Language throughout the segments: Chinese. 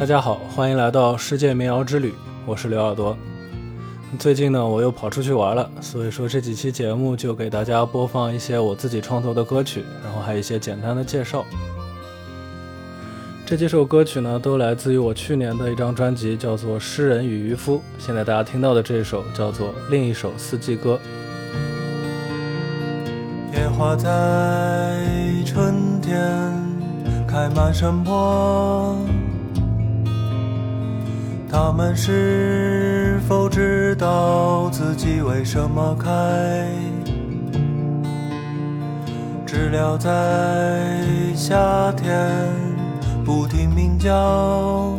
大家好，欢迎来到世界民谣之旅，我是刘耳朵。最近呢，我又跑出去玩了，所以说这几期节目就给大家播放一些我自己创作的歌曲，然后还有一些简单的介绍。这几首歌曲呢，都来自于我去年的一张专辑，叫做《诗人与渔夫》。现在大家听到的这首叫做《另一首四季歌》。野花在春天开满山坡，他们是否知道自己为什么开？知了在夏天。不停鸣叫，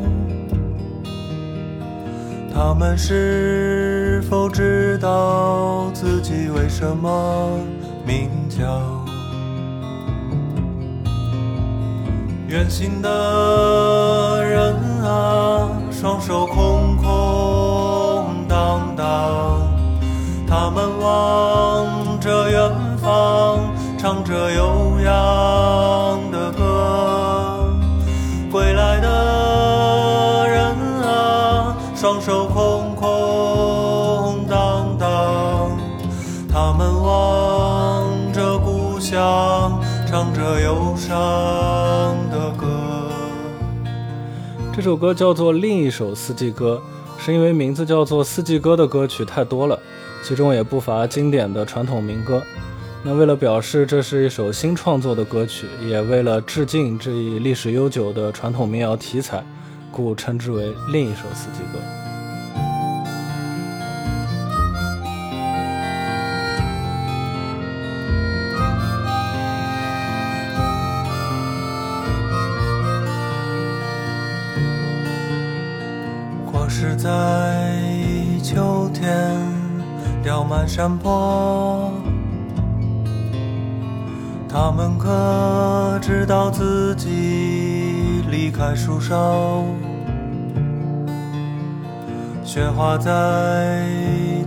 他们是否知道自己为什么鸣叫？远行的人啊，双手空空荡荡，他们望着远方，唱着悠扬的歌。归来的人啊。双手空空荡荡，他们望着故乡，唱着忧伤的歌。这首歌叫做《另一首四季歌》，是因为名字叫做四季歌的歌曲太多了，其中也不乏经典的传统民歌。那为了表示这是一首新创作的歌曲，也为了致敬这一历史悠久的传统民谣题材。故称之为另一首四季歌。是在秋天掉满山坡，他们可知道自己？离开树梢，雪花在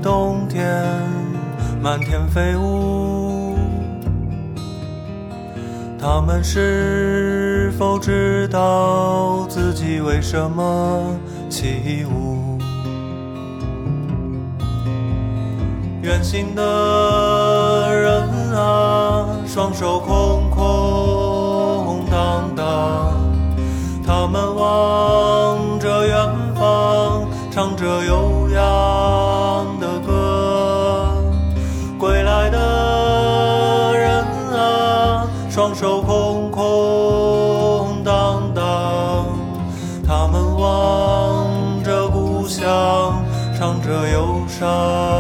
冬天满天飞舞。他们是否知道自己为什么起舞？远行的人啊，双手空空荡荡。他们望着远方，唱着忧这忧伤。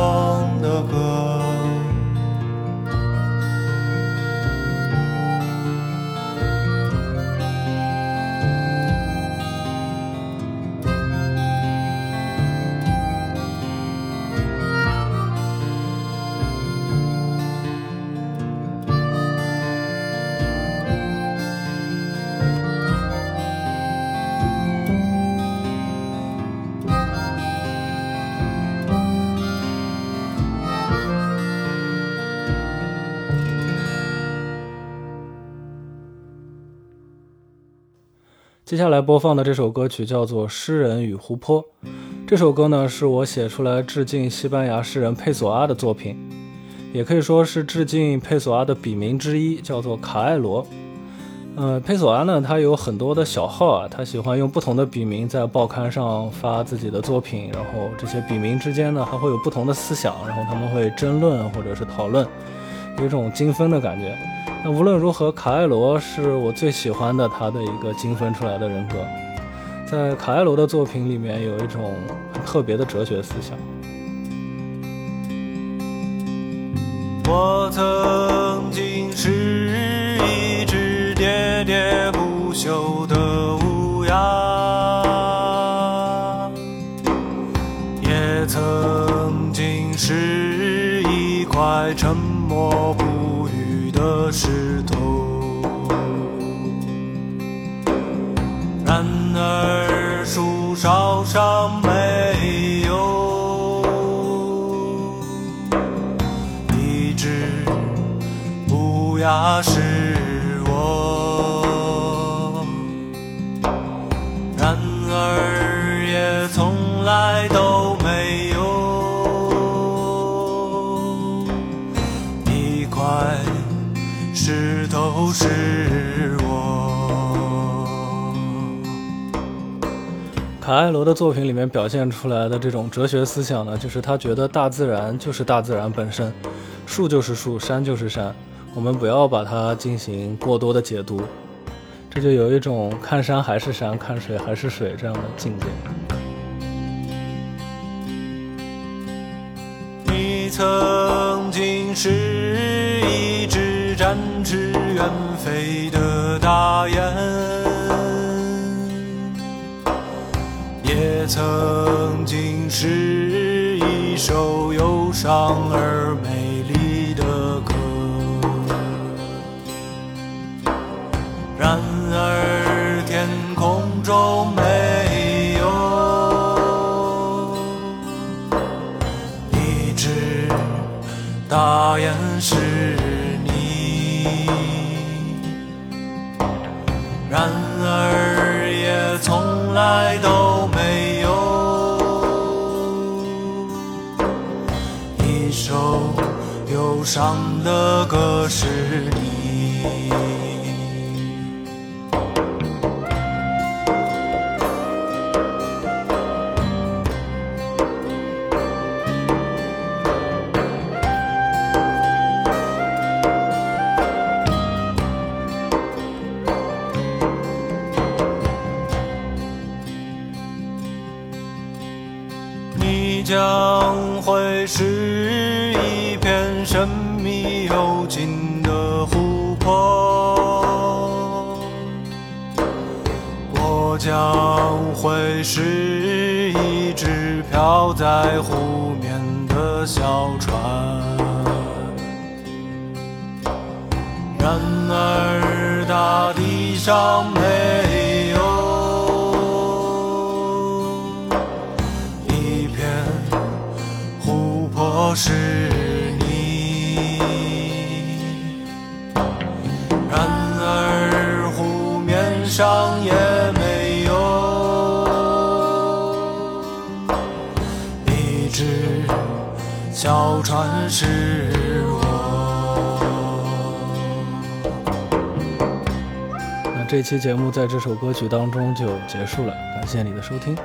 接下来播放的这首歌曲叫做《诗人与湖泊》。这首歌呢，是我写出来致敬西班牙诗人佩索阿的作品，也可以说是致敬佩索阿的笔名之一，叫做卡艾罗。呃，佩索阿呢，他有很多的小号啊，他喜欢用不同的笔名在报刊上发自己的作品，然后这些笔名之间呢，还会有不同的思想，然后他们会争论或者是讨论，有一种精分的感觉。那无论如何，卡艾罗是我最喜欢的他的一个精分出来的人格。在卡艾罗的作品里面，有一种很特别的哲学思想。我曾经是一只喋喋不休的乌鸦，也曾经是一块沉默不。的石头，然而树梢上没有一只乌鸦是是我。卡艾罗的作品里面表现出来的这种哲学思想呢，就是他觉得大自然就是大自然本身，树就是树，山就是山，我们不要把它进行过多的解读，这就有一种看山还是山，看水还是水这样的境界。你曾经是一只展翅远飞的大雁，也曾经是一首忧伤而美丽的歌。然而天空中没有一只大雁是你，唱的歌是你。你将会是秘幽静的湖泊，我将会是一只漂在湖面的小船。然而大地上没有一片湖泊是上也没有一只小船是我。那这期节目在这首歌曲当中就结束了，感谢你的收听，